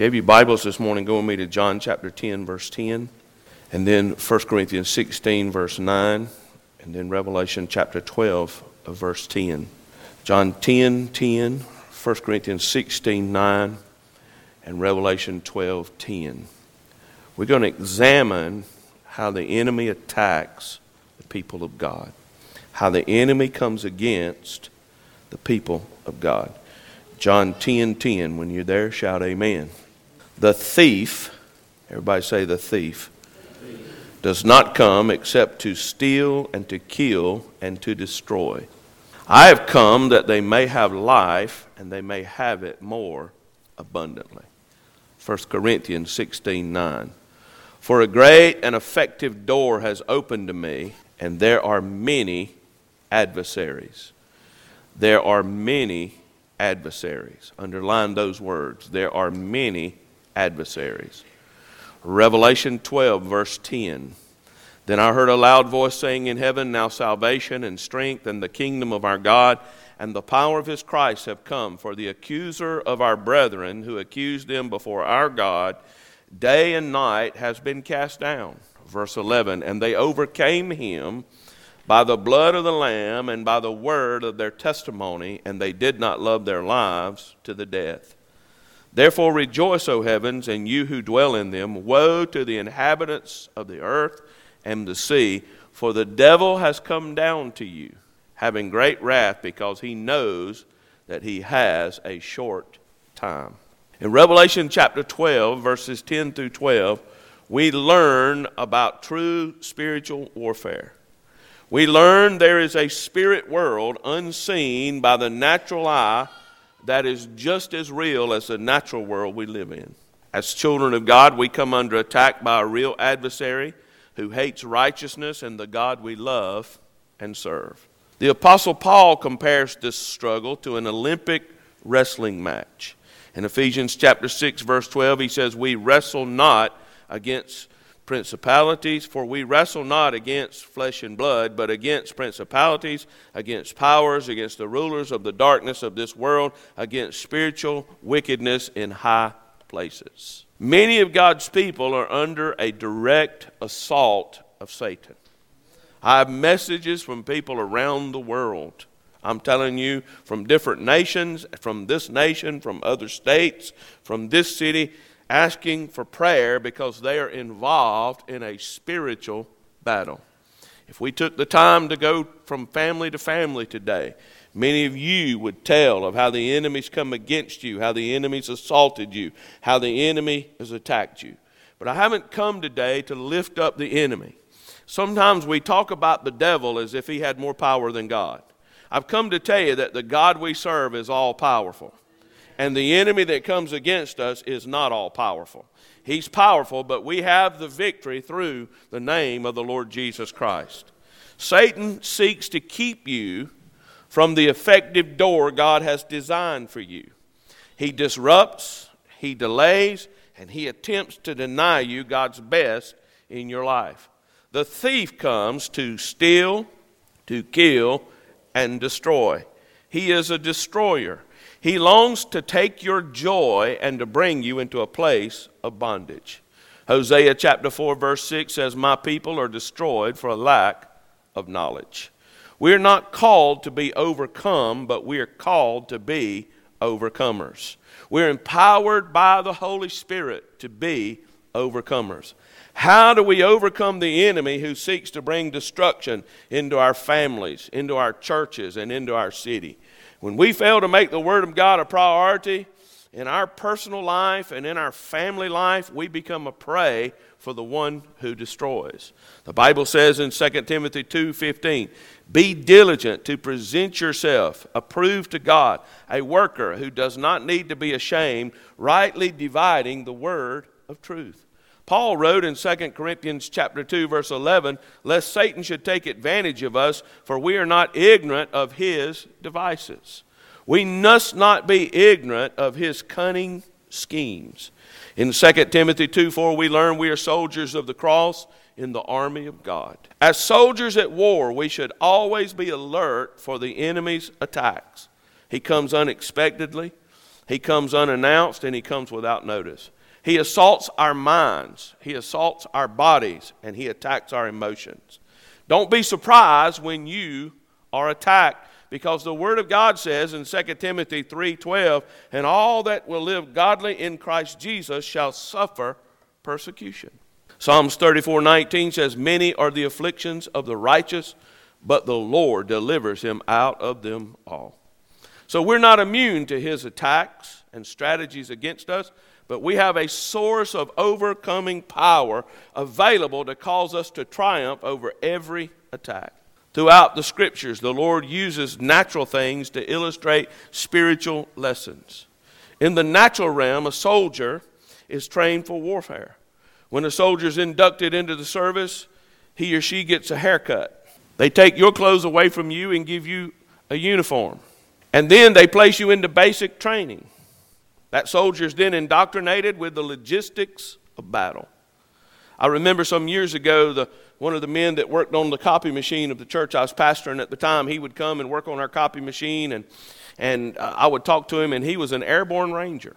you have your Bibles this morning, go with me to John chapter 10, verse 10, and then 1 Corinthians 16, verse 9, and then Revelation chapter 12, of verse 10. John 10, 10, 1 Corinthians 16, 9, and Revelation 12, 10. We're going to examine how the enemy attacks the people of God, how the enemy comes against the people of God. John 10 10. When you're there, shout amen. The thief, everybody say the thief, does not come except to steal and to kill and to destroy. I have come that they may have life and they may have it more abundantly. 1 Corinthians 16 9. For a great and effective door has opened to me, and there are many adversaries. There are many adversaries. Underline those words. There are many adversaries. Revelation 12, verse 10. Then I heard a loud voice saying in heaven, Now salvation and strength and the kingdom of our God and the power of his Christ have come. For the accuser of our brethren, who accused them before our God, day and night has been cast down. Verse 11. And they overcame him by the blood of the Lamb and by the word of their testimony, and they did not love their lives to the death. Therefore rejoice, O heavens, and you who dwell in them. Woe to the inhabitants of the earth and the sea, for the devil has come down to you, having great wrath, because he knows that he has a short time. In Revelation chapter 12, verses 10 through 12, we learn about true spiritual warfare. We learn there is a spirit world unseen by the natural eye that is just as real as the natural world we live in. As children of God, we come under attack by a real adversary who hates righteousness and the God we love and serve. The Apostle Paul compares this struggle to an Olympic wrestling match. In Ephesians chapter 6 verse 12 he says we wrestle not against principalities, for we wrestle not against flesh and blood, but against principalities, against powers, against the rulers of the darkness of this world, against spiritual wickedness in high places. Many of God's people are under a direct assault of Satan. I have messages from people around the world. I'm telling you from different nations, from this nation, from other states, from this city asking for prayer because they are involved in a spiritual battle. If we took the time to go from family to family today, many of you would tell of how the enemy's come against you, how the enemy's assaulted you, how the enemy has attacked you. But I haven't come today to lift up the enemy. Sometimes we talk about the devil as if he had more power than God. I've come to tell you that the God we serve is all powerful. And the enemy that comes against us is not all powerful. He's powerful, but we have the victory through the name of the Lord Jesus Christ. Satan seeks to keep you from the effective door God has designed for you. He disrupts, he delays, and he attempts to deny you God's best in your life. The thief comes to steal, to kill, and destroy. He is a destroyer. He longs to take your joy and to bring you into a place of bondage. Hosea chapter 4, verse 6 says, My people are destroyed for a lack of knowledge. We are not called to be overcome, but we are called to be overcomers. We're empowered by the Holy Spirit to be overcomers. How do we overcome the enemy who seeks to bring destruction into our families, into our churches, and into our city? When we fail to make the Word of God a priority in our personal life and in our family life, we become a prey for the one who destroys. The Bible says in 2 Timothy 2:15, "Be diligent to present yourself approved to God, a worker who does not need to be ashamed, rightly dividing the word of truth." Paul wrote in 2 Corinthians chapter 2 verse 11, lest Satan should take advantage of us, for we are not ignorant of his devices. We must not be ignorant of his cunning schemes. In 2 Timothy 2 4, we learn we are soldiers of the cross in the army of God. As soldiers at war, we should always be alert for the enemy's attacks. He comes unexpectedly, He comes unannounced and he comes without notice. He assaults our minds, he assaults our bodies, and he attacks our emotions. Don't be surprised when you are attacked because the word of God says in 2 Timothy 3:12, "And all that will live godly in Christ Jesus shall suffer persecution." Psalms 34:19 says, "Many are the afflictions of the righteous, but the Lord delivers him out of them all." So we're not immune to his attacks and strategies against us, but we have a source of overcoming power available to cause us to triumph over every attack. Throughout the scriptures, the Lord uses natural things to illustrate spiritual lessons. In the natural realm, a soldier is trained for warfare. When a soldier is inducted into the service, he or she gets a haircut. They take your clothes away from you and give you a uniform. And then they place you into basic training. That soldier is then indoctrinated with the logistics of battle. I remember some years ago, the, one of the men that worked on the copy machine of the church I was pastoring at the time, he would come and work on our copy machine, and, and uh, I would talk to him, and he was an airborne ranger.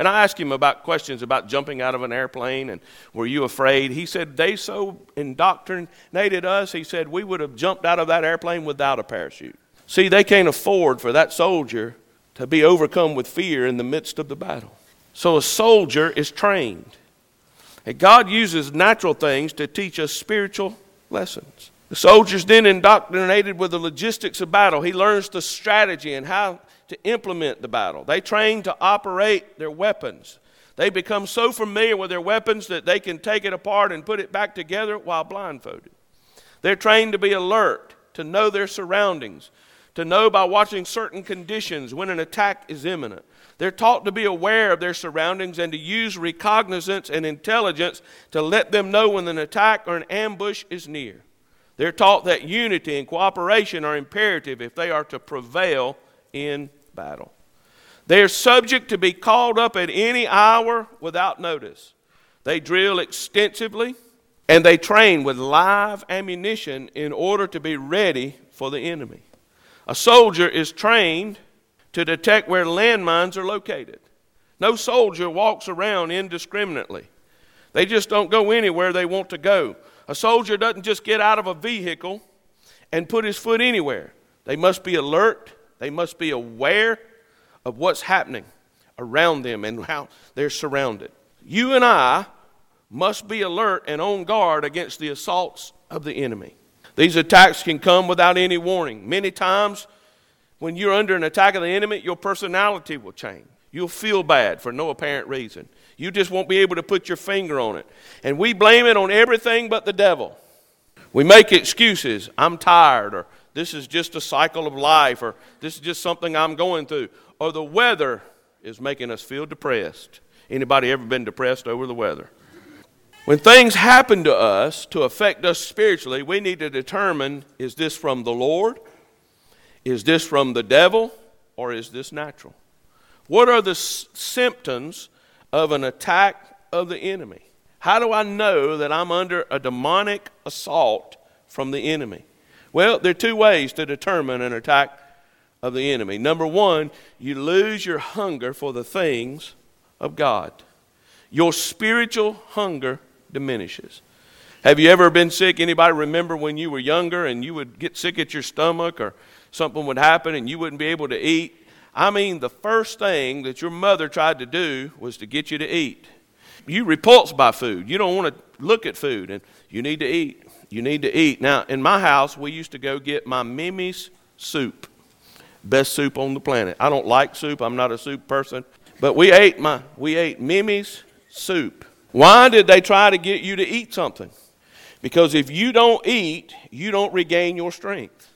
And I asked him about questions about jumping out of an airplane and were you afraid? He said, They so indoctrinated us, he said, we would have jumped out of that airplane without a parachute. See, they can't afford for that soldier to be overcome with fear in the midst of the battle. So a soldier is trained. And God uses natural things to teach us spiritual lessons. The soldier's then indoctrinated with the logistics of battle. He learns the strategy and how to implement the battle. They train to operate their weapons. They become so familiar with their weapons that they can take it apart and put it back together while blindfolded. They're trained to be alert, to know their surroundings, to know by watching certain conditions when an attack is imminent. They're taught to be aware of their surroundings and to use recognizance and intelligence to let them know when an attack or an ambush is near. They're taught that unity and cooperation are imperative if they are to prevail in battle. They are subject to be called up at any hour without notice. They drill extensively and they train with live ammunition in order to be ready for the enemy. A soldier is trained to detect where landmines are located. No soldier walks around indiscriminately. They just don't go anywhere they want to go. A soldier doesn't just get out of a vehicle and put his foot anywhere. They must be alert, they must be aware of what's happening around them and how they're surrounded. You and I must be alert and on guard against the assaults of the enemy. These attacks can come without any warning. Many times, when you're under an attack of the enemy, your personality will change. You'll feel bad for no apparent reason. You just won't be able to put your finger on it. And we blame it on everything but the devil. We make excuses. I'm tired, or this is just a cycle of life, or this is just something I'm going through, or the weather is making us feel depressed. Anybody ever been depressed over the weather? When things happen to us to affect us spiritually, we need to determine is this from the Lord? Is this from the devil? Or is this natural? What are the s- symptoms of an attack of the enemy? How do I know that I'm under a demonic assault from the enemy? Well, there are two ways to determine an attack of the enemy. Number one, you lose your hunger for the things of God. Your spiritual hunger diminishes. Have you ever been sick? Anybody remember when you were younger and you would get sick at your stomach or something would happen and you wouldn't be able to eat? I mean, the first thing that your mother tried to do was to get you to eat. You repulsed by food. You don't want to look at food and you need to eat. You need to eat. Now, in my house, we used to go get my Mimi's soup. Best soup on the planet. I don't like soup. I'm not a soup person. But we ate my we ate Mimi's soup. Why did they try to get you to eat something? Because if you don't eat, you don't regain your strength.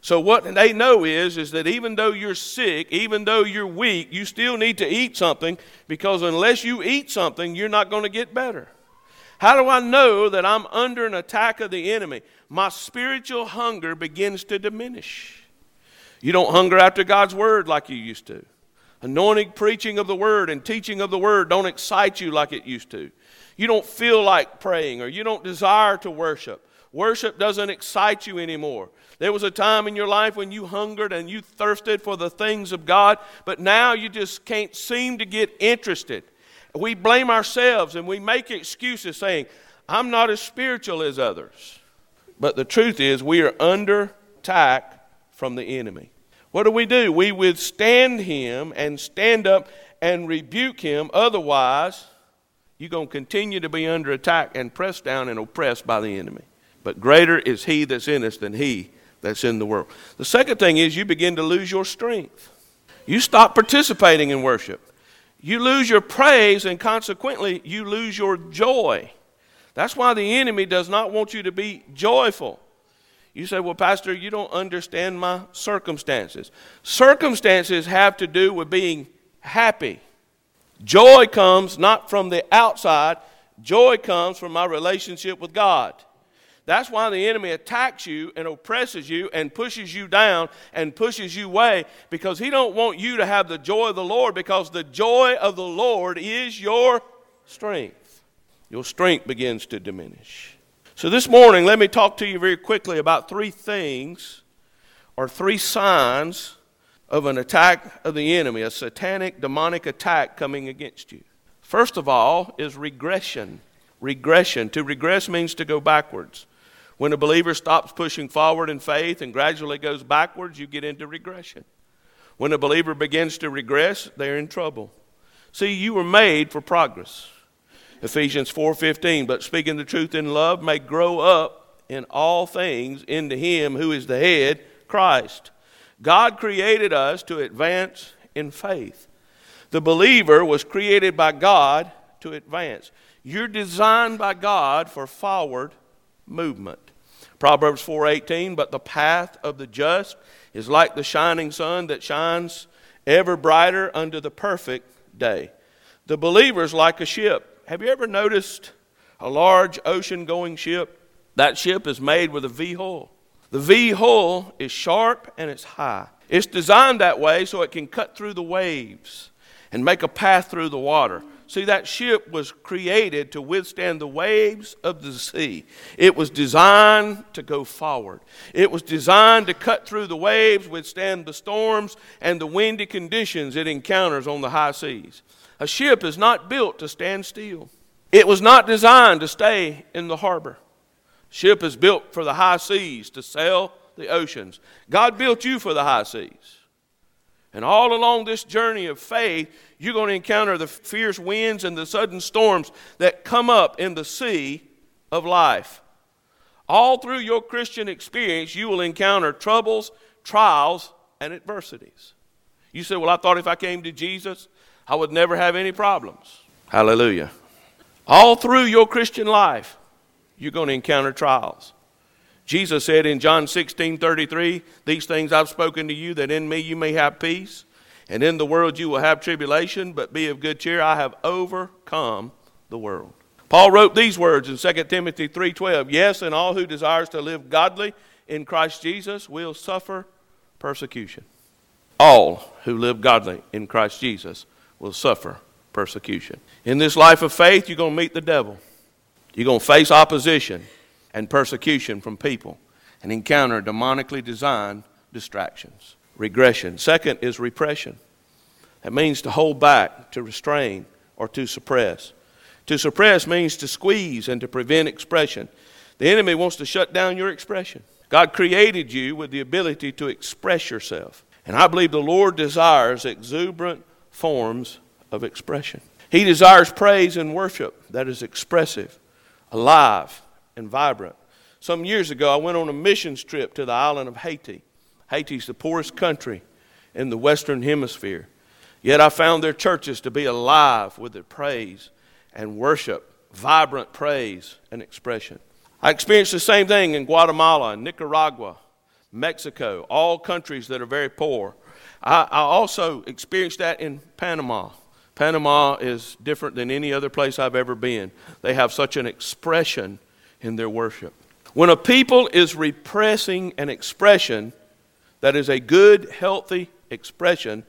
So what they know is is that even though you're sick, even though you're weak, you still need to eat something because unless you eat something, you're not going to get better. How do I know that I'm under an attack of the enemy? My spiritual hunger begins to diminish. You don't hunger after God's word like you used to. Anointing preaching of the word and teaching of the word don't excite you like it used to. You don't feel like praying or you don't desire to worship. Worship doesn't excite you anymore. There was a time in your life when you hungered and you thirsted for the things of God, but now you just can't seem to get interested. We blame ourselves and we make excuses saying, I'm not as spiritual as others. But the truth is, we are under attack from the enemy. What do we do? We withstand him and stand up and rebuke him. Otherwise, you're going to continue to be under attack and pressed down and oppressed by the enemy. But greater is he that's in us than he that's in the world. The second thing is you begin to lose your strength. You stop participating in worship. You lose your praise, and consequently, you lose your joy. That's why the enemy does not want you to be joyful. You say, Well, Pastor, you don't understand my circumstances. Circumstances have to do with being happy. Joy comes not from the outside, joy comes from my relationship with God. That's why the enemy attacks you and oppresses you and pushes you down and pushes you away because he don't want you to have the joy of the Lord because the joy of the Lord is your strength. Your strength begins to diminish. So this morning, let me talk to you very quickly about three things or three signs of an attack of the enemy, a satanic, demonic attack coming against you. First of all is regression. Regression. To regress means to go backwards. When a believer stops pushing forward in faith and gradually goes backwards, you get into regression. When a believer begins to regress, they're in trouble. See, you were made for progress. Ephesians 4:15, but speaking the truth in love may grow up in all things into him who is the head, Christ. God created us to advance in faith. The believer was created by God to advance. You're designed by God for forward movement. Proverbs 4:18, but the path of the just is like the shining sun that shines ever brighter under the perfect day. The believer is like a ship. Have you ever noticed a large ocean going ship? That ship is made with a V hull. The V hull is sharp and it's high. It's designed that way so it can cut through the waves and make a path through the water. See, that ship was created to withstand the waves of the sea. It was designed to go forward. It was designed to cut through the waves, withstand the storms and the windy conditions it encounters on the high seas. A ship is not built to stand still. It was not designed to stay in the harbor. Ship is built for the high seas to sail the oceans. God built you for the high seas. And all along this journey of faith, you're going to encounter the fierce winds and the sudden storms that come up in the sea of life. All through your Christian experience, you will encounter troubles, trials, and adversities. You say, Well, I thought if I came to Jesus, I would never have any problems. Hallelujah. All through your Christian life, you're going to encounter trials. Jesus said in John 16 33, These things I've spoken to you, that in me you may have peace. And in the world you will have tribulation, but be of good cheer. I have overcome the world. Paul wrote these words in 2 Timothy 3:12. Yes, and all who desires to live godly in Christ Jesus will suffer persecution. All who live godly in Christ Jesus will suffer persecution. In this life of faith, you're going to meet the devil. You're going to face opposition and persecution from people and encounter demonically designed distractions. Regression. Second is repression. That means to hold back, to restrain, or to suppress. To suppress means to squeeze and to prevent expression. The enemy wants to shut down your expression. God created you with the ability to express yourself. And I believe the Lord desires exuberant forms of expression. He desires praise and worship that is expressive, alive, and vibrant. Some years ago, I went on a missions trip to the island of Haiti. Haiti's the poorest country in the Western Hemisphere. Yet I found their churches to be alive with their praise and worship, vibrant praise and expression. I experienced the same thing in Guatemala Nicaragua, Mexico, all countries that are very poor. I, I also experienced that in Panama. Panama is different than any other place I've ever been. They have such an expression in their worship. When a people is repressing an expression that is a good, healthy expression,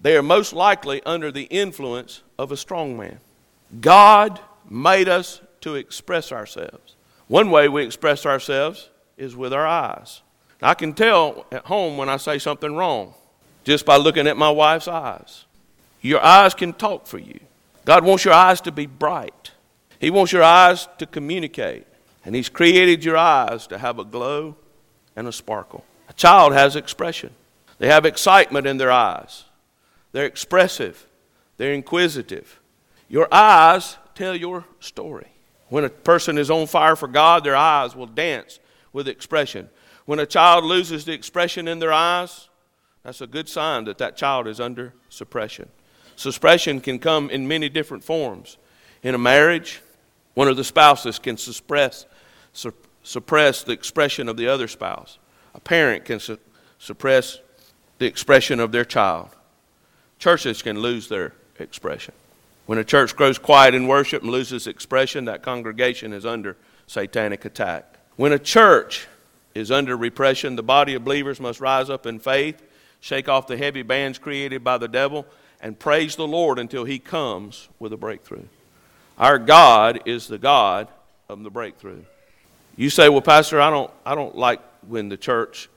they are most likely under the influence of a strong man. God made us to express ourselves. One way we express ourselves is with our eyes. I can tell at home when I say something wrong just by looking at my wife's eyes. Your eyes can talk for you. God wants your eyes to be bright, He wants your eyes to communicate. And He's created your eyes to have a glow and a sparkle. A child has expression, they have excitement in their eyes, they're expressive, they're inquisitive. Your eyes tell your story. When a person is on fire for God, their eyes will dance with expression. When a child loses the expression in their eyes, that's a good sign that that child is under suppression. Suppression can come in many different forms. In a marriage, one of the spouses can suppress, su- suppress the expression of the other spouse. A parent can su- suppress the expression of their child. Churches can lose their expression. When a church grows quiet in worship and loses expression, that congregation is under satanic attack. When a church is under repression, the body of believers must rise up in faith, shake off the heavy bands created by the devil, and praise the Lord until he comes with a breakthrough. Our God is the God of the breakthrough. You say, "Well, pastor, I don't I don't like when the church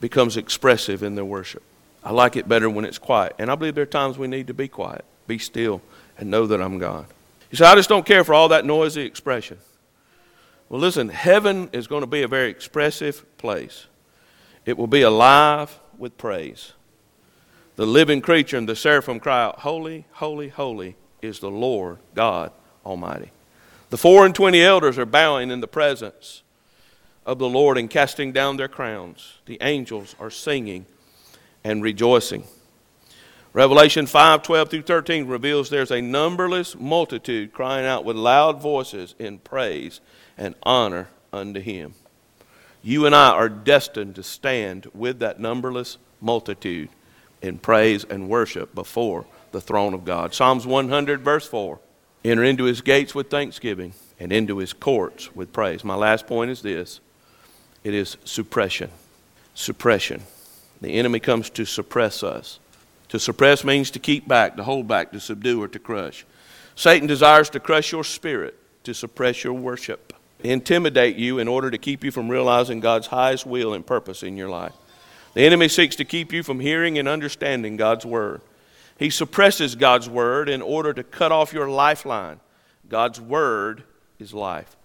becomes expressive in their worship. I like it better when it's quiet." And I believe there are times we need to be quiet, be still, and know that I'm God. You say, "I just don't care for all that noisy expression." Well, listen, heaven is going to be a very expressive place. It will be alive with praise. The living creature and the seraphim cry out, Holy, holy, holy is the Lord God Almighty. The four and twenty elders are bowing in the presence of the Lord and casting down their crowns. The angels are singing and rejoicing. Revelation 5 12 through 13 reveals there's a numberless multitude crying out with loud voices in praise and honor unto him. You and I are destined to stand with that numberless multitude in praise and worship before the throne of God. Psalms 100, verse 4 Enter into his gates with thanksgiving and into his courts with praise. My last point is this it is suppression. Suppression. The enemy comes to suppress us. To suppress means to keep back, to hold back, to subdue, or to crush. Satan desires to crush your spirit, to suppress your worship intimidate you in order to keep you from realizing God's highest will and purpose in your life. The enemy seeks to keep you from hearing and understanding God's word. He suppresses God's word in order to cut off your lifeline. God's word is life.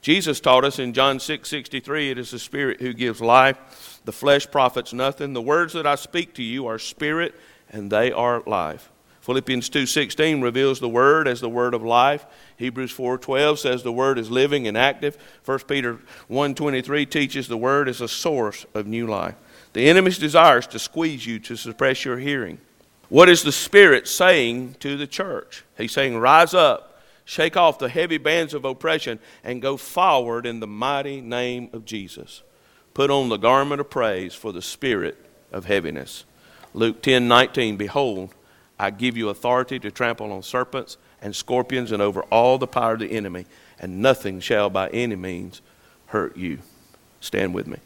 Jesus taught us in John 6 63, it is the Spirit who gives life. The flesh profits nothing. The words that I speak to you are spirit and they are life. Philippians 2:16 reveals the word as the word of life. Hebrews 4:12 says the word is living and active. 1 Peter 1:23 teaches the word is a source of new life. The enemy's desire is to squeeze you to suppress your hearing. What is the Spirit saying to the church? He's saying, Rise up, shake off the heavy bands of oppression, and go forward in the mighty name of Jesus. Put on the garment of praise for the spirit of heaviness. Luke 10:19 Behold, I give you authority to trample on serpents and scorpions and over all the power of the enemy, and nothing shall by any means hurt you. Stand with me.